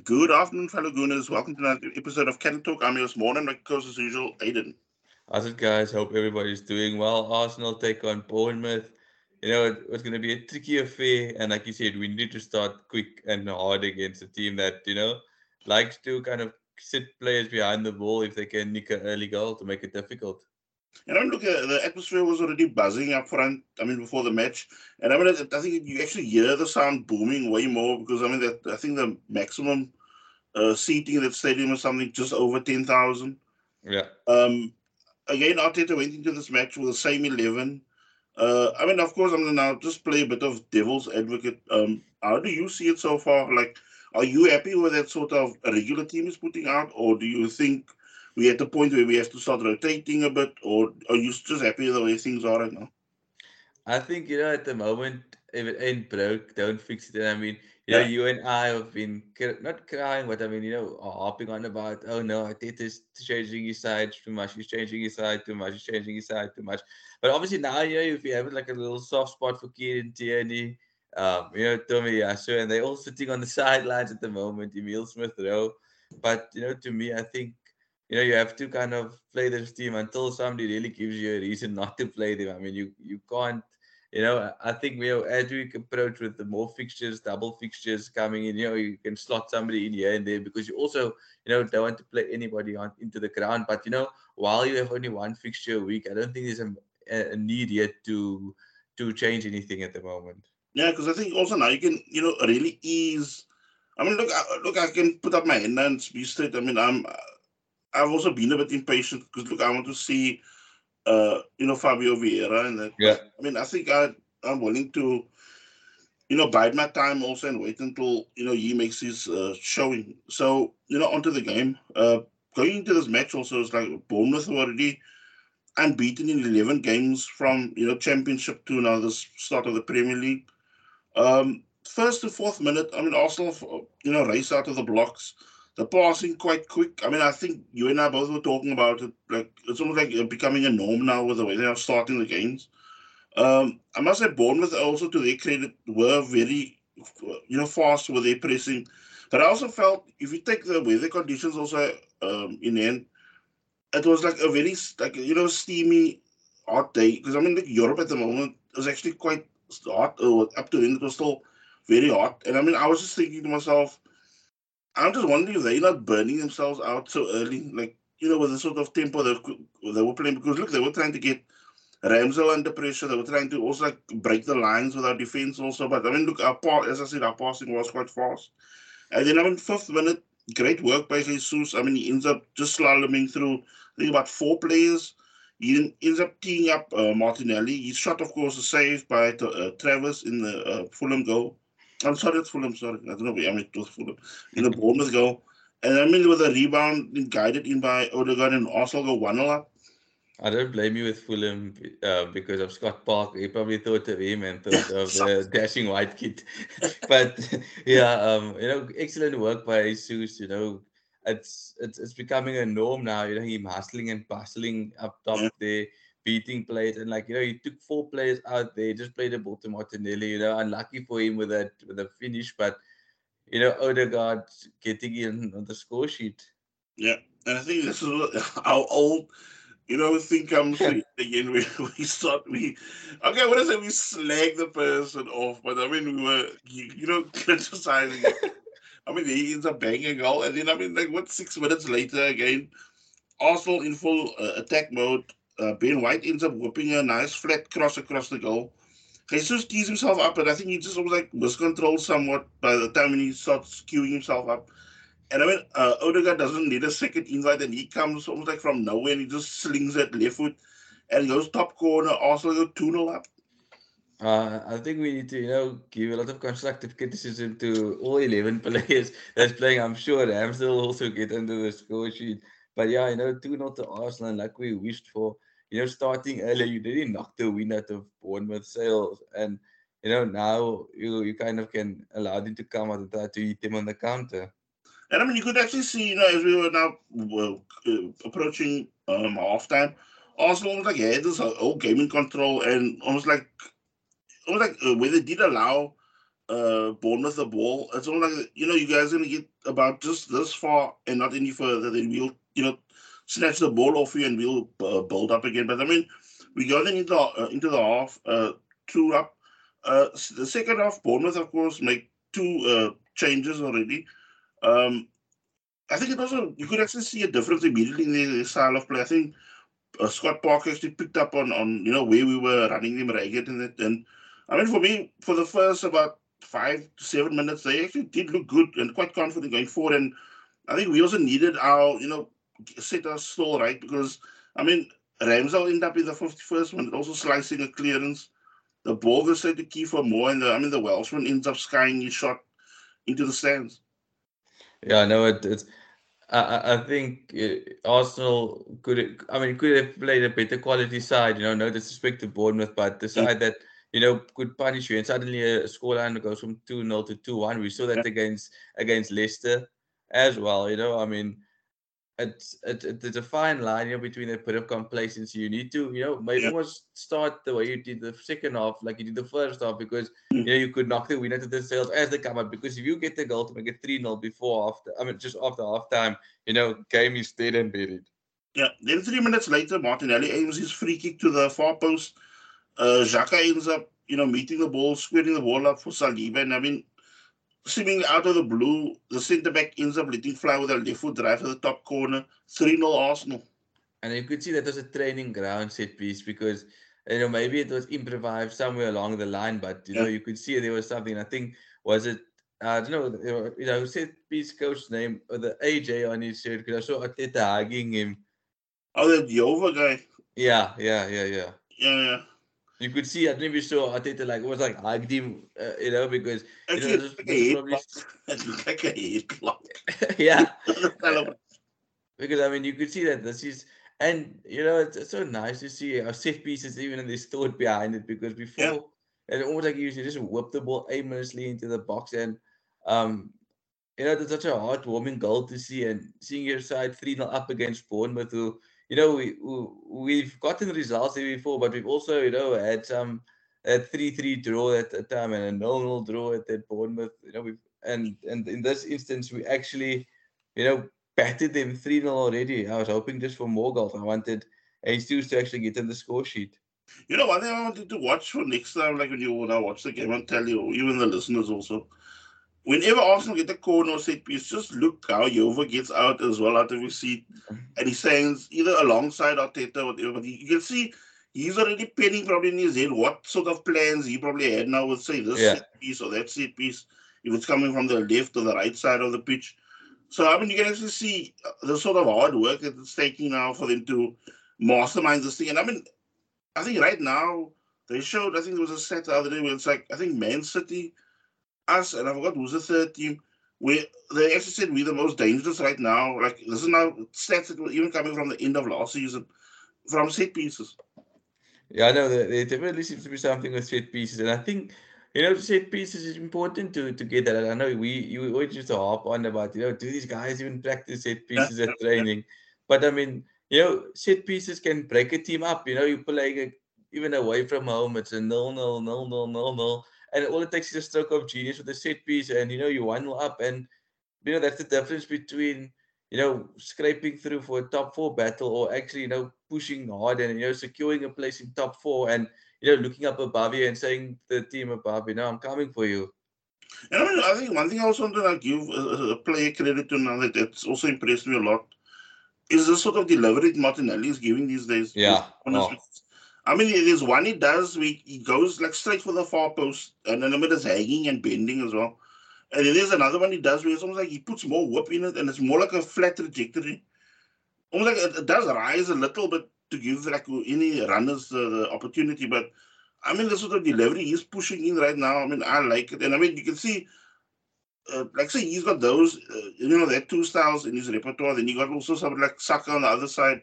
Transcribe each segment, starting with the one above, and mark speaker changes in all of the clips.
Speaker 1: Good afternoon, fellow Gooners. Welcome to another episode of Cattle Talk. I'm your morning, like course, as usual, Aiden.
Speaker 2: How's it, guys? Hope everybody's doing well. Arsenal take on Bournemouth. You know, it, was going to be a tricky affair. And like you said, we need to start quick and hard against a team that, you know, likes to kind of sit players behind the ball if they can nick an early goal to make it difficult.
Speaker 1: And I mean, look, uh, the atmosphere was already buzzing up front. I mean, before the match, and I mean, I think you actually hear the sound booming way more because I mean, that I think the maximum uh, seating in that stadium is something just over ten thousand.
Speaker 2: Yeah.
Speaker 1: Um. Again, Arteta went into this match with the same eleven. Uh, I mean, of course, I'm gonna now just play a bit of devil's advocate. Um, how do you see it so far? Like, are you happy with that sort of regular team is putting out, or do you think? We at the point where we have to start rotating a bit, or are you just happy with the way things are right now?
Speaker 2: I think you know at the moment, if it ain't broke, don't fix it. And I mean, you know, you and I have been not crying, but I mean, you know, hopping on about, oh no, is changing his side too much, he's changing his side too much, he's changing his side too much. But obviously now, you know, if you have like a little soft spot for Kieran Tierney, um, you know, Tomiyasu, and they're all sitting on the sidelines at the moment, Emil Smith Rowe. But you know, to me, I think you know, you have to kind of play this team until somebody really gives you a reason not to play them. I mean, you you can't. You know, I think we as we approach with the more fixtures, double fixtures coming in, you know, you can slot somebody in here and there because you also, you know, don't want to play anybody on into the ground. But you know, while you have only one fixture a week, I don't think there's a, a need yet to to change anything at the moment.
Speaker 1: Yeah, because I think also now you can, you know, really ease. I mean, look, I, look, I can put up my hand and be straight. I mean, I'm I've also been a bit impatient because look, I want to see, uh, you know, Fabio Vieira and that.
Speaker 2: Yeah.
Speaker 1: I mean, I think I I'm willing to, you know, bide my time also and wait until you know he makes his uh, showing. So you know, onto the game. Uh, going into this match also is like Bournemouth already unbeaten in 11 games from you know championship to now the start of the Premier League. Um, first to fourth minute, I mean Arsenal, you know, race out of the blocks the passing quite quick. I mean, I think you and I both were talking about it. Like it's almost like becoming a norm now with the way they are starting the games. Um, I must say, Bournemouth also, to their credit, were very, you know, fast with their pressing. But I also felt if you take the weather conditions also um, in end, it was like a very like you know steamy hot day because I mean like Europe at the moment is actually quite hot. Uh, up to then it was still very hot, and I mean I was just thinking to myself I'm just wondering if they're not burning themselves out so early, like you know, with the sort of tempo they, they were playing. Because look, they were trying to get Ramsdale under pressure. They were trying to also like break the lines with our defense also. But I mean, look, our part, as I said, our passing was quite fast. And then I mean, fifth minute, great work by Jesus. I mean, he ends up just slaloming through. I think about four players. He ends up teeing up uh, Martinelli. His shot, of course, is saved by uh, Travers in the uh, Fulham goal. I'm sorry, it's Fulham. Sorry, I don't know. I mean, it was Fulham. In the Bournemouth goal, and I mean, with a rebound guided in by Odegaard and Arsenal go one 0 up.
Speaker 2: I don't blame you with Fulham uh, because of Scott Parker. He probably thought of him and thought of the dashing white kid. but yeah, um, you know, excellent work by Jesus. You know, it's it's it's becoming a norm now. You know, him hustling and bustling up top yeah. there beating players and like you know he took four players out there just played a ball to Martinelli you know unlucky for him with that with the finish but you know Odegaard getting in on the score sheet.
Speaker 1: Yeah and I think this is how old you know thing comes again we, we start we okay what is it we slag the person off but I mean we were you, you know criticizing I mean he ends up banging goal and then I mean like what six minutes later again Arsenal in full uh, attack mode uh, Ben White ends up whipping a nice flat cross across the goal. Jesus tees himself up, and I think he just was like miscontrolled somewhat by the time when he starts queuing himself up. And I mean, uh, Odegaard doesn't need a second invite, and he comes almost like from nowhere, and he just slings that left foot and goes top corner. Also, go 2 0 up.
Speaker 2: Uh, I think we need to, you know, give a lot of constructive criticism to all 11 players that's playing. I'm sure Ramsdale will also get under the score sheet. But yeah, you know, 2 0 to Arsenal, like we wished for. You know, starting earlier, you didn't knock the win out of Bournemouth sails. And, you know, now you you kind of can allow them to come out and try to eat them on the counter.
Speaker 1: And I mean, you could actually see, you know, as we were now uh, approaching um, halftime, Arsenal was like, yeah, this whole game in control and almost like, almost like uh, where they did allow uh, Bournemouth the ball. It's almost like you know, you guys are gonna get about just this far and not any further. Then we'll you know snatch the ball off you and we'll uh, build up again. But I mean, we got into the uh, into the half, uh, two up. Uh, the second half, Bournemouth of course make two uh, changes already. Um, I think it also you could actually see a difference immediately in the style of play. I think uh, Scott Parker actually picked up on on you know where we were running them ragged in it, and I mean for me for the first about five to seven minutes they actually did look good and quite confident going forward, and I think we also needed our you know set our stall right because I mean Ramsdale ended up in the 51st minute also slicing a clearance. The ball set to Kieffer Moore, and the, I mean the Welshman ends up skying his shot into the stands.
Speaker 2: Yeah, no, it, it's. I, I think uh, Arsenal could. I mean, could have played a better quality side. You know, no disrespect to Bournemouth, but the side that you know could punish you, and suddenly a scoreline goes from two 0 to two one. We saw that yeah. against against Leicester as well. You know, I mean, it's, it's it's a fine line you know, between a bit of complacency. You need to, you know, maybe yeah. almost start the way you did the second half, like you did the first half, because mm. you know you could knock the winner to the sails as they come up. Because if you get the goal to make it three 0 before after, I mean, just after half time, you know, game is dead and buried.
Speaker 1: Yeah. Then three minutes later, Martinelli aims his free kick to the far post. Uh, Xhaka ends up, you know, meeting the ball, squaring the ball up for Saliba, and I mean seemingly out of the blue, the centre back ends up letting fly with a left foot drive to the top corner, 3 0 Arsenal.
Speaker 2: And you could see that was a training ground set piece because, you know, maybe it was improvised somewhere along the line, but, you yeah. know, you could see there was something. I think, was it, uh, I don't know, you know, set piece coach name, or the AJ on his shirt, because I saw Arteta hugging him.
Speaker 1: Oh, the Jover guy.
Speaker 2: Yeah, yeah, yeah,
Speaker 1: yeah. Yeah, yeah
Speaker 2: you could see, I don't know if you saw, I think like it was like hugged him, uh, you know, because you know,
Speaker 1: this, this probably... it looked like a head clock.
Speaker 2: yeah. because I mean, you could see that this is, and you know, it's, it's so nice to see our set pieces even in this thought behind it because before yeah. it's almost like you used to just whip the ball aimlessly into the box and um you know, it's such a heartwarming goal to see and seeing your side 3 0 up against Bournemouth who you know, we, we've gotten results here before, but we've also, you know, had some a three-three draw at the time and a nil-nil draw at that Bournemouth. You know, we've and and in this instance, we actually, you know, batted them three 0 already. I was hoping just for more goals. I wanted Jesus to actually get in the score sheet.
Speaker 1: You know, one thing I wanted to watch for next time, like when you when I watch the game, I'll tell you, even the listeners also whenever Arsenal get a corner or set piece, just look how Jover gets out as well out of his seat. And he stands either alongside Arteta or whatever. But you can see he's already penning probably in his head what sort of plans he probably had now with, say, this yeah. set piece or that set piece, if it's coming from the left or the right side of the pitch. So, I mean, you can actually see uh, the sort of hard work that it's taking now for them to mastermind this thing. And I mean, I think right now, they showed, I think there was a set the other day where it's like, I think Man City us, and I forgot who's the third team. We they actually said we're the most dangerous right now. Like this is now stats that were even coming from the end of last season from set pieces.
Speaker 2: Yeah, I know there, there definitely seems to be something with set pieces, and I think you know set pieces is important to to get that. I know we you always used to harp on about you know do these guys even practice set pieces at training, but I mean you know set pieces can break a team up. You know you play even away from home, it's a nil nil nil nil nil nil and all it takes is a stroke of genius with a set piece, and you know you one up, and you know that's the difference between you know scraping through for a top four battle or actually you know pushing hard and you know securing a place in top four and you know looking up above you and saying to the team above you know I'm coming for you.
Speaker 1: And I, mean, I think one thing I also want to like give a, a player credit to now that it's also impressed me a lot is the sort of delivery Martinelli is giving these days.
Speaker 2: Yeah. Honestly. Oh.
Speaker 1: I mean, there's one he does, we, he goes like straight for the far post, and then it's hanging and bending as well. And then there's another one he does where it's almost like he puts more whip in it, and it's more like a flat trajectory. Almost like it, it does rise a little bit to give like any runners the opportunity. But I mean, the sort of delivery he's pushing in right now, I mean, I like it. And I mean, you can see, uh, like say, he's got those, uh, you know, that two styles in his repertoire. Then you got also something like Saka on the other side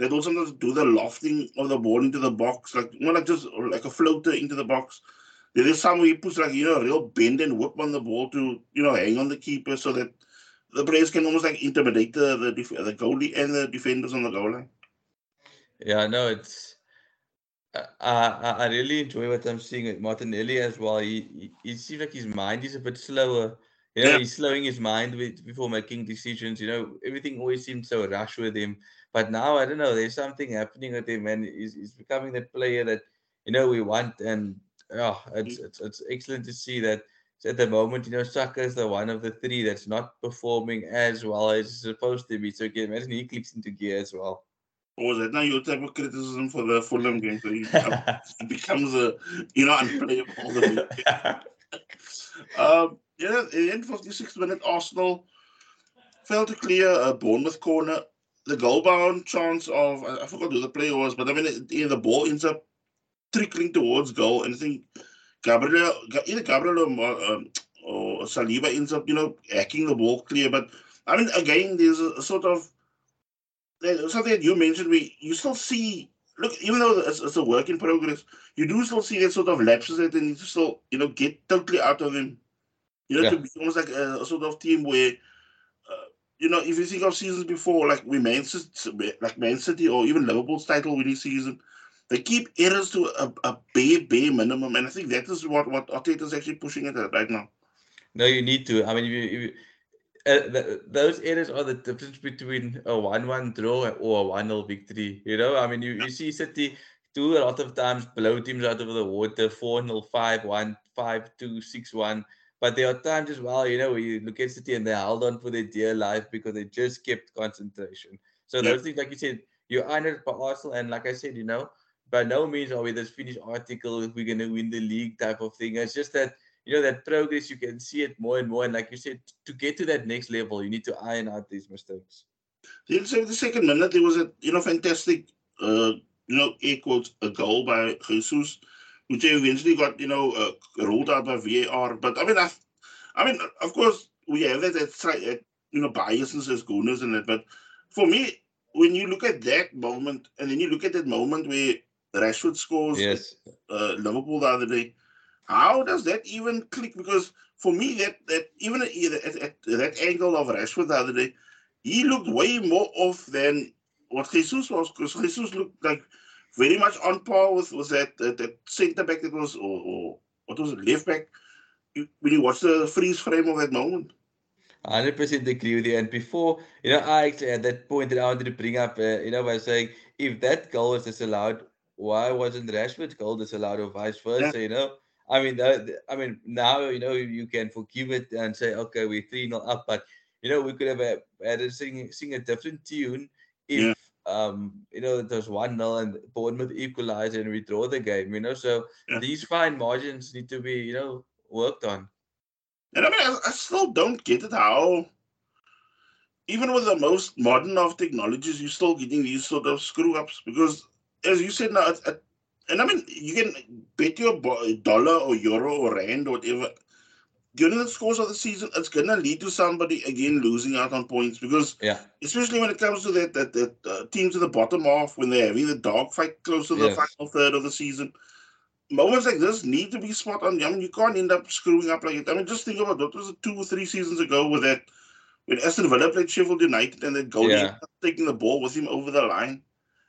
Speaker 1: they don't sometimes do the lofting of the ball into the box, like more like just like a floater into the box. There is some where he puts like you know a real bend and whip on the ball to you know hang on the keeper so that the players can almost like intimidate the the, the goalie and the defenders on the goal line.
Speaker 2: Yeah, no, it's Uh, I, I really enjoy what I'm seeing with Martinelli as well. He, he, he seems like his mind is a bit slower. You know, yeah. he's slowing his mind with before making decisions. You know, everything always seems so rush with him. But now I don't know. There's something happening with him, and he's, he's becoming the player that you know we want. And oh, it's, it's it's excellent to see that at the moment. You know, Saka is the one of the three that's not performing as well as it's supposed to be. So can imagine he clicks into gear as well.
Speaker 1: Or was that now your type of criticism for the Fulham game? So he becomes a you know unplayable. um, yeah, in 56th minute, Arsenal failed to clear a Bournemouth corner the goal bound chance of I, forgot who the player was, but I mean it, the ball ends up trickling towards goal, and I think Gabriel either Gabriel or, um, or Saliba ends up you know hacking the ball clear. But I mean again, there's a, a sort of something that you mentioned. We you still see look even though it's, it's, a work in progress, you do still see that sort of lapses that they need to still you know get totally out of them. You know, yeah. to be almost like a, a sort of team where you know, if you think of seasons before, like we Man City, like Man City or even Liverpool's title winning season, they keep errors to a, a bare, bare minimum. And I think that is what, what Arteta is actually pushing it at right now.
Speaker 2: No, you need to. I mean, if you, if you uh, the, those errors are the difference between a 1 1 draw or a 1 0 victory. You know, I mean, you, you see City do a lot of times blow teams out of the water 4 0, 5 1, 5 2, 6 1 but there are times as well, you know, where you look at City and they held on for their dear life because they just kept concentration. So yeah. those things, like you said, you're honored by Arsenal. And like I said, you know, by no means are we this finished article if we're going to win the league type of thing. It's just that, you know, that progress, you can see it more and more. And like you said, to get to that next level, you need to iron out these mistakes.
Speaker 1: The second minute, there was a, you know, fantastic, uh, you know, air quotes, a goal by Jesus which eventually got you know uh, rolled out by VAR. But I mean, I, I mean, of course, we have that, that you know biases as gooners and that. But for me, when you look at that moment, and then you look at that moment where Rashford scores
Speaker 2: yes.
Speaker 1: uh, Liverpool the other day, how does that even click? Because for me, that that even at, at, at that angle of Rashford the other day, he looked way more off than what Jesus was. Because Jesus looked like very much on par with was that that, that centre back that was or, or what was it left back when you watch the freeze frame of that moment.
Speaker 2: 100% agree with you. And before, you know, I actually at that point that I wanted to bring up, uh, you know, by saying if that goal was disallowed, why wasn't Rashford's goal disallowed or vice versa? Yeah. You know, I mean, I mean, now you know you can forgive it and say, okay, we're three 0 up, but you know, we could have had a sing, sing a different tune if yeah um, you know, there's one nil and Bournemouth equalize and we draw the game, you know. So yeah. these fine margins need to be, you know, worked on.
Speaker 1: And I mean, I, I, still don't get it how, even with the most modern of technologies, you're still getting these sort of screw ups because, as you said now, it, it, and I mean, you can bet your dollar or euro or rand or whatever during the course of the season, it's gonna lead to somebody again losing out on points because,
Speaker 2: yeah,
Speaker 1: especially when it comes to that that, that uh, teams at the bottom half when they're having the dogfight close to the yes. final third of the season. Moments like this need to be spot on. I mean, you can't end up screwing up like it. I mean, just think about what was it two or three seasons ago with that when Aston Villa played Sheffield United and then goalie yeah. taking the ball with him over the line.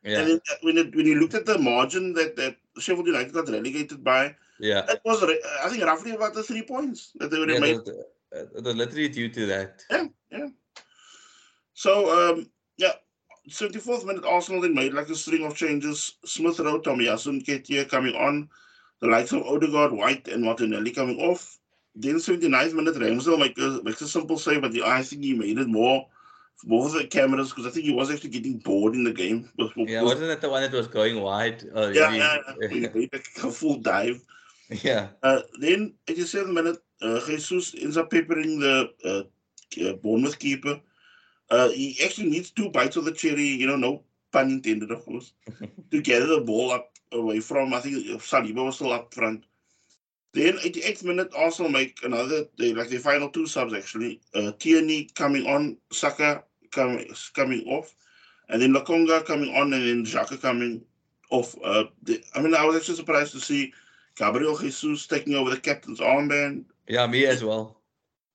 Speaker 1: Yeah. And then uh, when it, when you looked at the margin that that Sheffield United got relegated by,
Speaker 2: yeah,
Speaker 1: it was I think roughly about the three points that they would have yeah, made. The,
Speaker 2: the, the literally due to that.
Speaker 1: Yeah, yeah. So um, yeah, 74th minute, Arsenal then made like a string of changes. Smith Rowe, Tomiyasu, Nketiah coming on. The likes of Odegaard, White, and Martinelli coming off. Then 79th minute, Ramsdale make a, makes a simple save, but the, I think he made it more both of the cameras because I think he was actually getting bored in the game.
Speaker 2: yeah, wasn't that the one that was going wide?
Speaker 1: Uh, yeah, yeah, yeah. he a full dive.
Speaker 2: Yeah.
Speaker 1: Uh, then 87 minute, uh, Jesus ends up peppering the uh, uh, Bournemouth keeper. Uh, he actually needs two bites of the cherry, you know, no pun intended, of course, to gather the ball up away from. I think Saliba was still up front. Then 88th minute, Arsenal make another, they like the final two subs actually. Uh, Tierney coming on, Saka coming coming off, and then Lokonga coming on, and then Xhaka coming off. Uh, the, I mean, I was actually surprised to see Gabriel Jesus taking over the captain's armband.
Speaker 2: Yeah, me as well.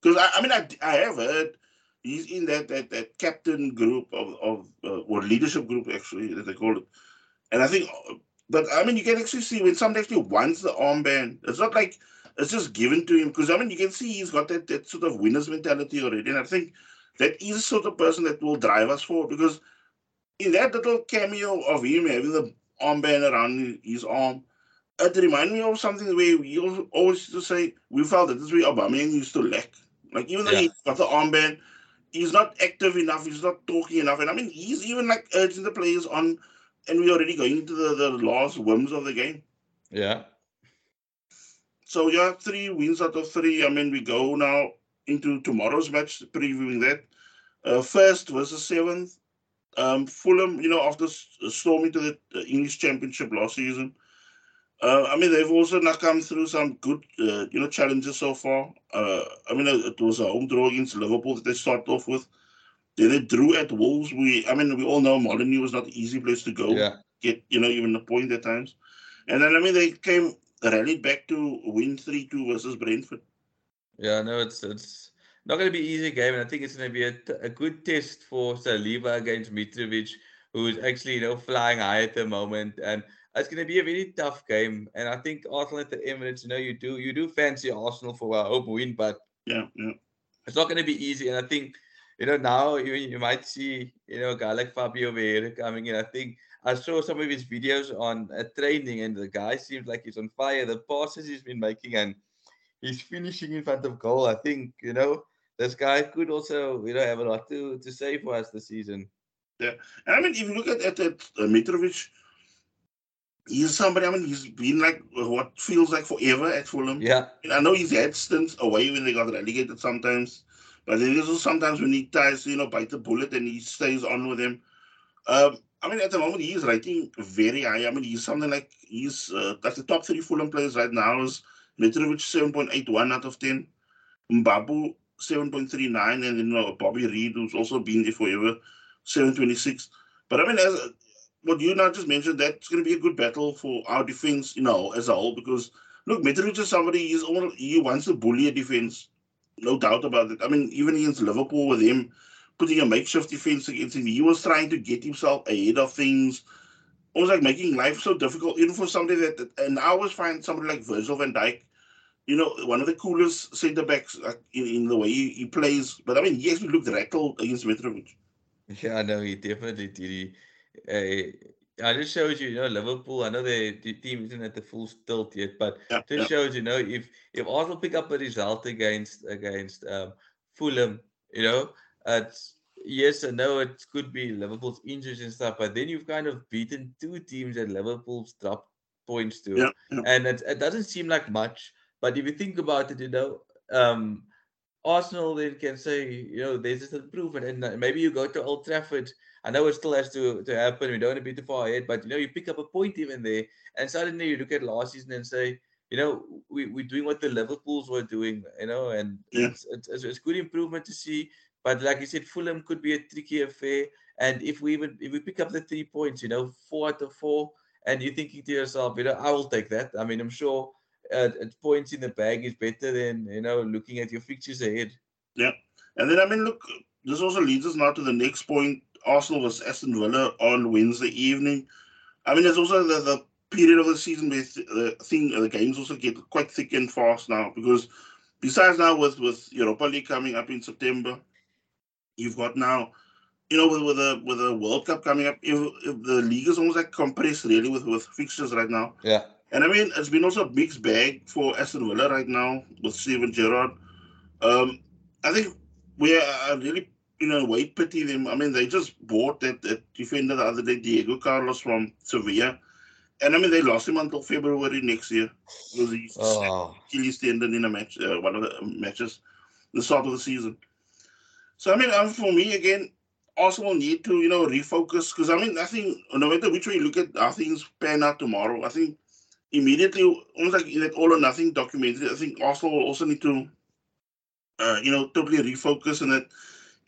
Speaker 1: Because I, I, mean, I, I have heard he's in that that, that captain group of of uh, or leadership group actually that they call it, and I think but I mean, you can actually see when somebody actually wants the armband, it's not like it's just given to him. Because I mean, you can see he's got that, that sort of winner's mentality already. And I think that is the sort of person that will drive us forward. Because in that little cameo of him having the armband around his arm, it reminded me of something where we always used to say we felt that this is where Aubameyang used to lack. Like even though yeah. he got the armband, he's not active enough. He's not talking enough. And I mean, he's even like urging the players on, and we're already going into the, the last whims of the game.
Speaker 2: Yeah.
Speaker 1: So yeah, three wins out of three. I mean, we go now into tomorrow's match, previewing that. Uh, first versus seventh. Um, Fulham, you know, after storming to the English Championship last season, uh, I mean, they've also now come through some good, uh, you know, challenges so far. Uh, I mean, it was a home draw against Liverpool that they started off with. Then they drew at Wolves. We, I mean, we all know Molineux was not the easy place to go.
Speaker 2: Yeah.
Speaker 1: Get, you know, even a point at times. And then, I mean, they came rallied back to win three two versus Brentford.
Speaker 2: Yeah, no, it's it's not going to be an easy game, and I think it's going to be a, a good test for Saliba against Mitrovic, who's actually you know flying high at the moment, and it's going to be a very tough game. And I think Arsenal at the Emirates, you know, you do you do fancy Arsenal for a home win, but
Speaker 1: yeah, yeah,
Speaker 2: it's not going to be easy. And I think you know now you you might see you know a guy like Fabio Vieira coming in. I think I saw some of his videos on uh, training, and the guy seems like he's on fire. The passes he's been making, and he's finishing in front of goal. I think you know this guy could also you know have a lot to to say for us this season.
Speaker 1: Yeah, I mean, if you look at at, at uh, Mitrovic, he's somebody. I mean, he's been like what feels like forever at Fulham.
Speaker 2: Yeah,
Speaker 1: I know he's had stints away when they got relegated sometimes, but then also sometimes when he tries you know bite the bullet and he stays on with them. Um, I mean, at the moment he's rating very high. I mean, he's something like he's uh, like the top three Fulham players right now is Mitrovic seven point eight one out of ten, Mbabu seven point three nine, and then you know, Bobby Reid who's also been there forever seven twenty six. But I mean, as what you not just mentioned, that's going to be a good battle for our defense, you know, as a whole. Because look, Mitrovic is somebody he's all, he wants to bully a defense, no doubt about it. I mean, even against Liverpool with him putting a makeshift defense against him, he was trying to get himself ahead of things. Almost like making life so difficult, even for somebody that. And I always find somebody like Virgil van Dijk, you know, one of the coolest centre backs in, in the way he, he plays. But I mean, yes, we looked rattled against Mitrovic.
Speaker 2: Yeah, I know he definitely did. He, I just showed you, you know, Liverpool. I know the, the team isn't at the full tilt yet, but yeah, just yeah. shows you know if if Arsenal pick up a result against against um, Fulham, you know, it's yes, I know it could be Liverpool's injuries and stuff, but then you've kind of beaten two teams that Liverpool's dropped points to,
Speaker 1: yeah, yeah.
Speaker 2: and it, it doesn't seem like much. But if you think about it, you know, um, Arsenal then can say, you know, there's just improvement, and uh, maybe you go to Old Trafford I know it still has to, to happen. We don't want to be too far ahead, but you know, you pick up a point even there, and suddenly you look at last season and say, you know, we, we're doing what the Liverpools were doing, you know, and
Speaker 1: yeah.
Speaker 2: it's, it's, it's good improvement to see. But like you said, Fulham could be a tricky affair. And if we even if we pick up the three points, you know, four out of four, and you're thinking to yourself, you know, I will take that. I mean, I'm sure uh, points in the bag is better than you know looking at your fixtures ahead.
Speaker 1: Yeah, and then I mean, look, this also leads us now to the next point Arsenal versus Aston Villa on Wednesday evening. I mean, there's also the, the period of the season where the thing the games also get quite thick and fast now because besides now with with Europa League coming up in September, you've got now you know with with a with a World Cup coming up, if, if the league is almost like compressed really with with fixtures right now.
Speaker 2: Yeah.
Speaker 1: And I mean, it's been also a mixed bag for Aston Villa right now with Steven Gerrard. Um, I think we are really you know, way pity them. I mean, they just bought that, that defender the other day, Diego Carlos from Sevilla. And I mean, they lost him until February next year because he oh. Achilles tendon in a match, uh, one of the matches, the start of the season. So I mean, um, for me again, Arsenal need to you know refocus because I mean, I think no matter which way you look at how things pan out tomorrow, I think immediately almost like in that all or nothing documentary, I think Arsenal also need to, uh, you know, totally refocus and that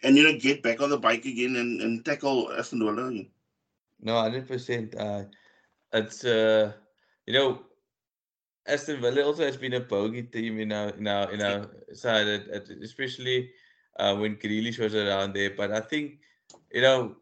Speaker 1: and you know get back on the bike again and, and tackle Aston Villa. Again.
Speaker 2: No, hundred percent. Uh, it's uh, you know, Aston Villa also has been a bogey team in our in our in our side, especially uh, when Grealish was around there. But I think you know,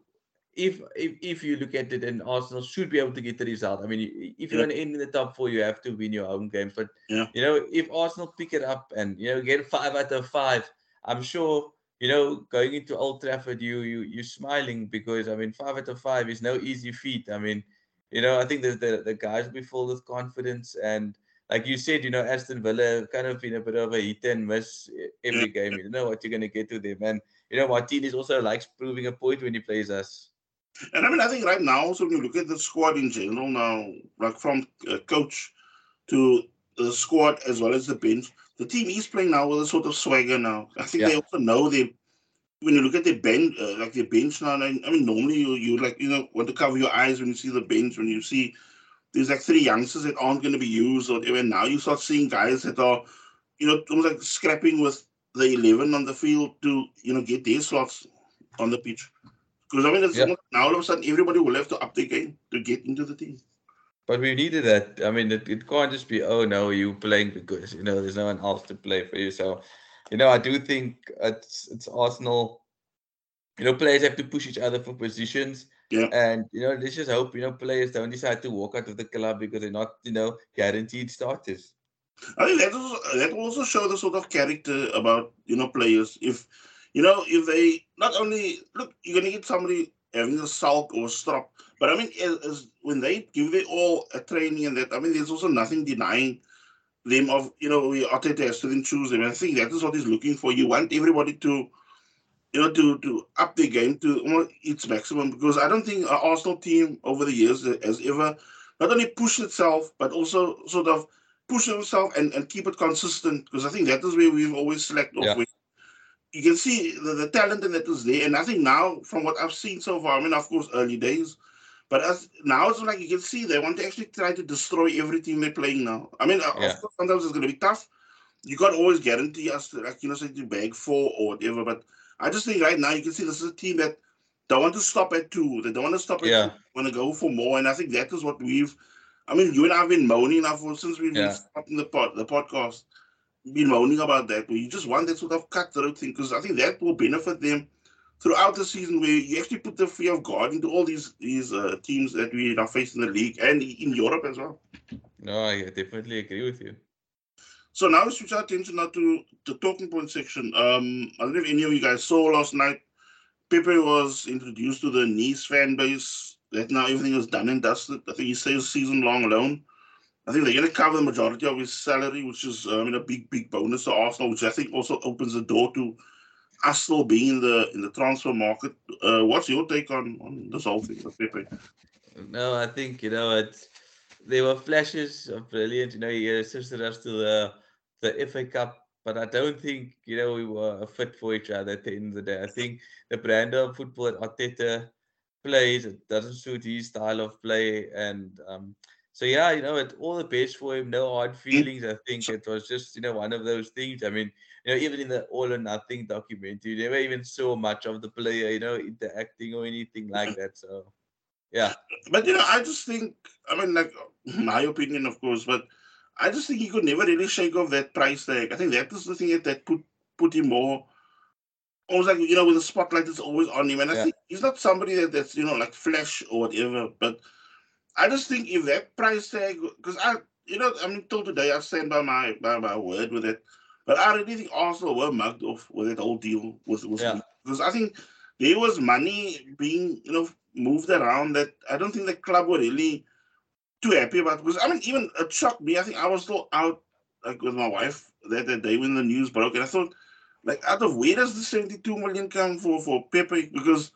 Speaker 2: if, if if you look at it, and Arsenal should be able to get the result. I mean, if you yeah. want to end in the top four, you have to win your home games. But
Speaker 1: yeah.
Speaker 2: you know, if Arsenal pick it up and you know get five out of five, I'm sure you know going into Old Trafford, you you you're smiling because I mean, five out of five is no easy feat. I mean, you know, I think that the the guys will be full with confidence and like you said, you know, Aston Villa kind of been a bit of a hit and miss every game. You know what you're going to get to them. And, you know, Martinez also likes proving a point when he plays us.
Speaker 1: And I mean, I think right now, so when you look at the squad in general now, like from uh, coach to the squad as well as the bench, the team is playing now with a sort of swagger now. I think yeah. they also know they, when you look at their bench, uh, like their bench now, I mean, normally you, you like, you know, want to cover your eyes when you see the bench, when you see there's like three youngsters that aren't going to be used or even now you start seeing guys that are you know almost like scrapping with the 11 on the field to you know get their slots on the pitch because i mean it's yep. now all of a sudden everybody will have to up their game to get into the team
Speaker 2: but we needed that i mean it, it can't just be oh no you playing because you know there's no one else to play for you so you know i do think it's it's arsenal you know players have to push each other for positions
Speaker 1: yeah.
Speaker 2: And you know, let's just hope you know players don't decide to walk out of the club because they're not you know guaranteed starters.
Speaker 1: I think that also, that also show the sort of character about you know players. If you know if they not only look, you're gonna get somebody having a sulk or a strop, but I mean, as, as when they give it all a training and that, I mean, there's also nothing denying them of you know Arteta has to then choose them. And I think that is what he's looking for. You want everybody to you know, to to up the game to its maximum because I don't think our Arsenal team over the years has ever not only pushed itself but also sort of push itself and, and keep it consistent because I think that is where we've always selected off with. You can see the, the talent and that is there, and I think now from what I've seen so far, I mean, of course, early days, but as now it's like you can see they want to actually try to destroy everything they're playing now. I mean, uh, yeah. of course, sometimes it's going to be tough. You can't always guarantee us to, like you know, say to bag four or whatever, but I just think right now you can see this is a team that don't want to stop at two. They don't want to stop at
Speaker 2: yeah.
Speaker 1: two. want to go for more. And I think that is what we've I mean, you and I have been moaning now for since we've yeah. been starting the pod the podcast, been moaning about that. You just want that sort of cutthroat thing because I think that will benefit them throughout the season where you actually put the fear of God into all these these uh, teams that we are facing in the league and in Europe as well.
Speaker 2: No, I definitely agree with you.
Speaker 1: So now we switch our attention now to the talking point section. Um, I don't know if any of you guys saw last night. Pepe was introduced to the Nice fan base. That now everything is done and dusted. I think he says season long loan. I think they're going to cover the majority of his salary, which is I mean a big big bonus to Arsenal, which I think also opens the door to us still being in the in the transfer market. Uh, what's your take on on this whole thing with Pepe?
Speaker 2: No, I think you know it. There were flashes of brilliant. You know, he assisted us to the the FA Cup, but I don't think you know we were a fit for each other at the end of the day. I think the brand of football that Arteta plays it doesn't suit his style of play, and um, so yeah, you know, it all the best for him. No hard feelings. I think it was just you know one of those things. I mean, you know, even in the All or Nothing documentary, you never even saw much of the player, you know, interacting or anything like that. So. Yeah,
Speaker 1: but you know, I just think, I mean, like my opinion, of course, but I just think he could never really shake off that price tag. I think that is the thing that, that put put him more almost like you know, with the spotlight is always on him. And I yeah. think he's not somebody that, that's you know like flesh or whatever. But I just think if that price tag, because I you know I mean till today I stand by my by my word with it. But I really think Arsenal were mugged off with that whole deal with with yeah. because I think there was money being you know moved around that I don't think the club were really too happy about because I mean even it shocked me. I think I was still out like with my wife that, that day when the news broke, and I thought like out of where does the 72 million come for for Pepe? Because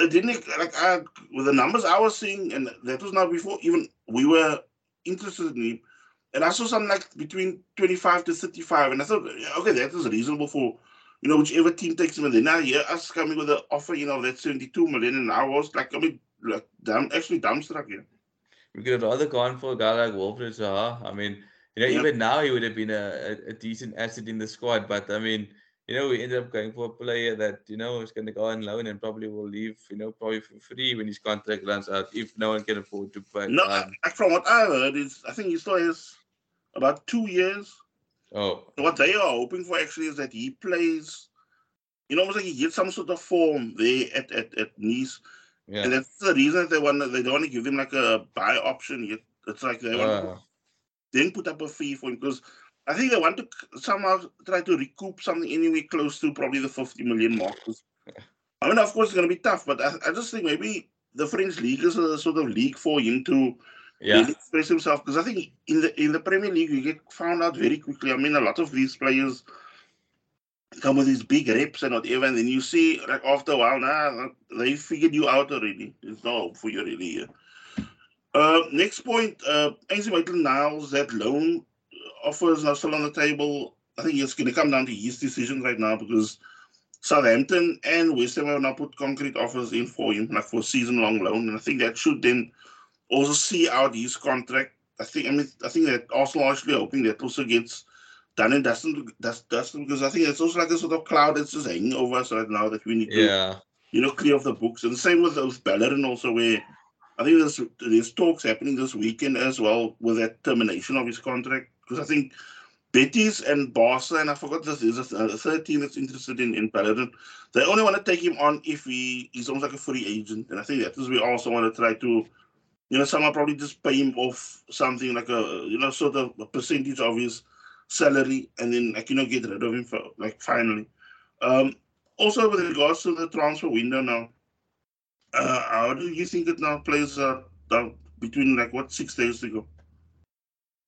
Speaker 1: it didn't like I with the numbers I was seeing, and that was not before even we were interested in him. And I saw something like between 25 to 35, and I thought, okay, that is reasonable for you know whichever team takes him. And then now yeah, us coming with an offer, you know, that 72 million, and I was like, I mean, like damn, actually dumbstruck, yeah
Speaker 2: we could have rather gone for a guy like Wilfried Zaha. I mean, you know, even now he would have been a, a, a, decent asset in the squad. But I mean, you know, we ended up going for a player that, you know, is going to go on loan and probably will leave, you know, probably for free when his contract runs out if no one can afford to pay.
Speaker 1: No, um, from what I heard, is I think he still has about two years.
Speaker 2: Oh.
Speaker 1: What they are hoping for actually is that he plays, you know, almost like he gets some sort of form there at, at, at Nice
Speaker 2: Yeah.
Speaker 1: And that's the reason they want they don't want to give him like a buy option yet. It's like they want to
Speaker 2: Uh,
Speaker 1: then put up a fee for him because I think they want to somehow try to recoup something anywhere close to probably the 50 million mark. I mean, of course, it's going to be tough, but I, I just think maybe the French league is a sort of league for him to
Speaker 2: yeah.
Speaker 1: really express himself because I think in the in the Premier League you get found out very quickly. I mean, a lot of these players come with these big reps and whatever, and then you see like after a while, nah, they figured you out already. There's no hope for you really. Here. Uh, next point, uh, Ainsley Maitland-Niles, that loan offer is now still on the table. I think it's going to come down to his decision right now because Southampton and West Ham have now put concrete offers in for him, like for season-long loan, and I think that should then also see out his contract. I think I mean I think that Arsenal actually hoping that also gets done and dusted, dust, dusted because I think it's also like a sort of cloud that's just hanging over us right now that we need to
Speaker 2: Yeah.
Speaker 1: you know clear off the books. And the same with those Bellerin also where I think there's there's talks happening this weekend as well with that termination of his contract because I think Betis and Barca and I forgot this is a, a third team that's interested in in Bellerin. They only want to take him on if he he's almost like a free agent, and I think that is we also want to try to you know, someone probably just pay him off something like a, you know, sort of a percentage of his salary and then, like, you know, get rid of him for, like, finally. Um, also, with regards to the transfer window now, uh, how do you think it now plays out uh, between, like, what, six days to go?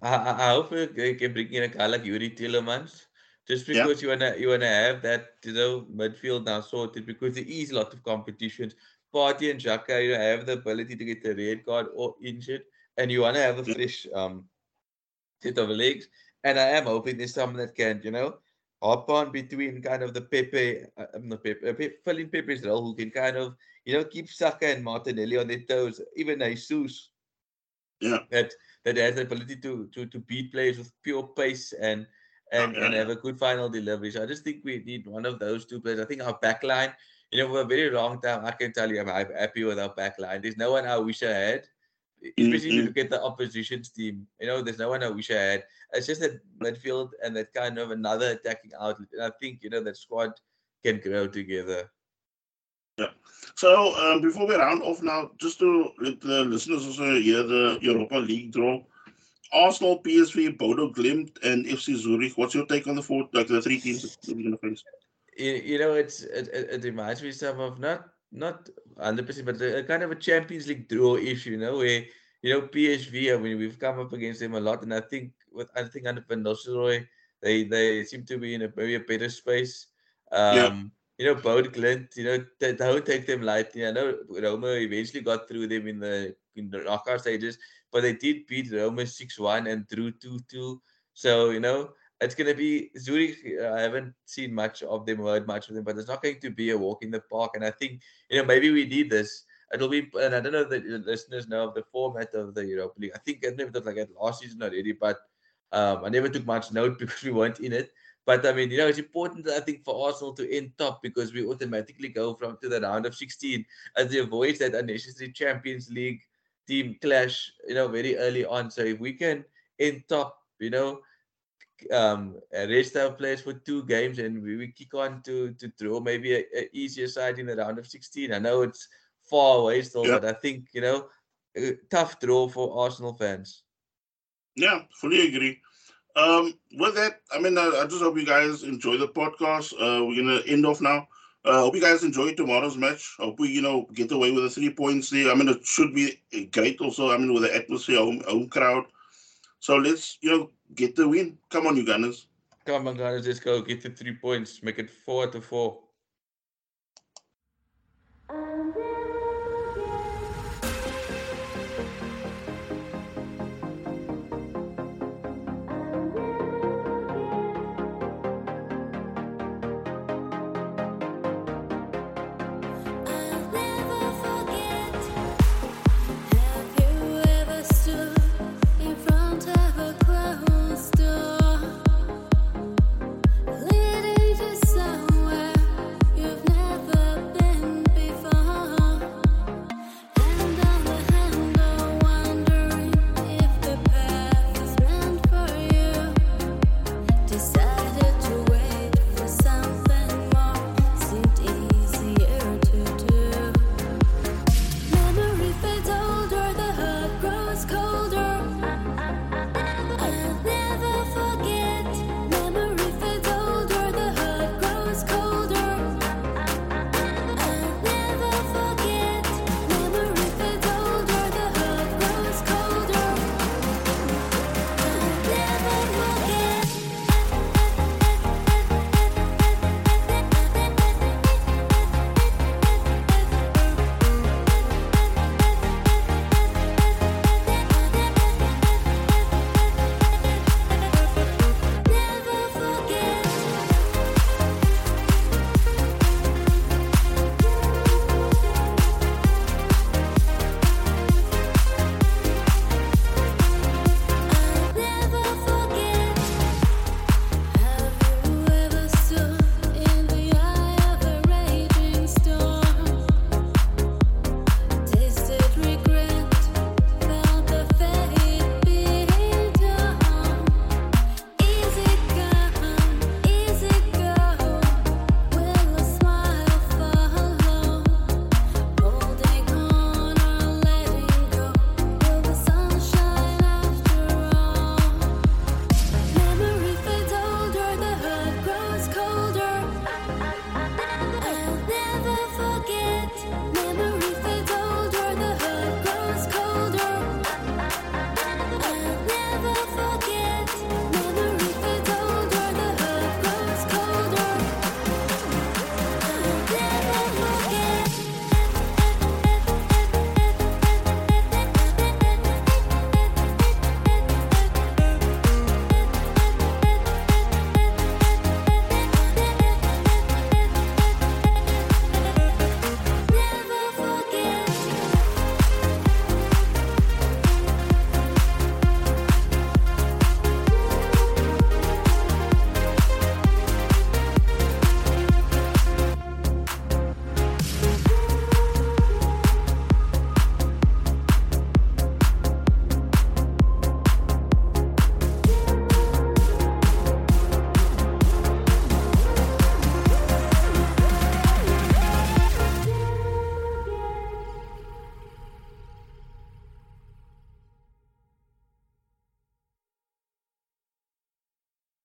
Speaker 2: I, I hope we can bring in a guy like Youri Tielemans, just
Speaker 1: Yeah.
Speaker 2: because you wanna you wanna have that you know midfield now sorted because there is a lot of competitions. Partey and Xhaka, you know, have the ability to get the red card or injured, and you wanna have a fresh um set of legs. And I am hoping there's someone that can, you know, hop on between kind of the Pepe, uh, um, not Pepe, uh, Pe- fill Pepe's role, who can kind of, you know, keep Saka and Martinelli on their toes, even Jesus
Speaker 1: Yeah.
Speaker 2: that that has the ability to to to beat players with pure pace and and,
Speaker 1: yeah,
Speaker 2: and
Speaker 1: yeah.
Speaker 2: have a good final delivery. So I just think we need one of those two players. I think our back line, you know, for a very long time, I can tell you I'm happy with our back line. There's no one I wish I had. Especially if you
Speaker 1: Mhm.
Speaker 2: look at the opposition's team, you know, there's no one I wish I had. It's just that midfield and that kind of another attacking outlet. And I think, you know, that squad can grow together. Yeah.
Speaker 1: So, um, before we round off now, just to let the listeners also hear the Europa League draw. Arsenal, PSV, Bodo Glimt, and FC Zurich. What's your take on the four, like the three teams that we're going to face?
Speaker 2: You, you know, it's it, it, reminds me some of not not hundred percent, but a, kind of a Champions League draw issue, you know, where you know PSV. I mean, we've come up against them a lot, and I think with I think under Van Nistelrooy, they they seem to be in a maybe a better space. Um,
Speaker 1: Yeah.
Speaker 2: You know, Bodo Glimt, you know, they don't take them lightly. I know Roma eventually got through them in the in the knockout stages, but they did beat Roma six one and drew two two. So you know, it's going to be Zurich. uh, I haven't seen much of them, heard much of them, but it's not going to be a walk in the park. And I think, you know, maybe we need this. It'll be, and I don't know the listeners know of the format of the Europa League. I think I never thought like that last season already, but um, I never took much note because we weren't in it. But I mean, you know, it's important, I think, for Arsenal to end top because we automatically go from to the round of 16 as to avoid that unnecessary Champions League team clash, you know, very early on. So if we can end top, you know, um rest our players for two games and we, we kick on to to draw maybe a, a easier side in the round of 16 i know it's far away still
Speaker 1: Yeah.
Speaker 2: but i think you know a tough draw for arsenal fans
Speaker 1: Yeah, fully agree. Um, with that, I mean, I, I just hope you guys enjoy the podcast. Uh, we're gonna end off now. Uh, hope you guys enjoy tomorrow's match. Hope we, you know, get away with the three points there. I mean, it should be great also. I mean, with the atmosphere, home, home crowd. So let's, you know, get the win. Come on, you Gunners.
Speaker 2: come on guys let's go get the three points make it four to four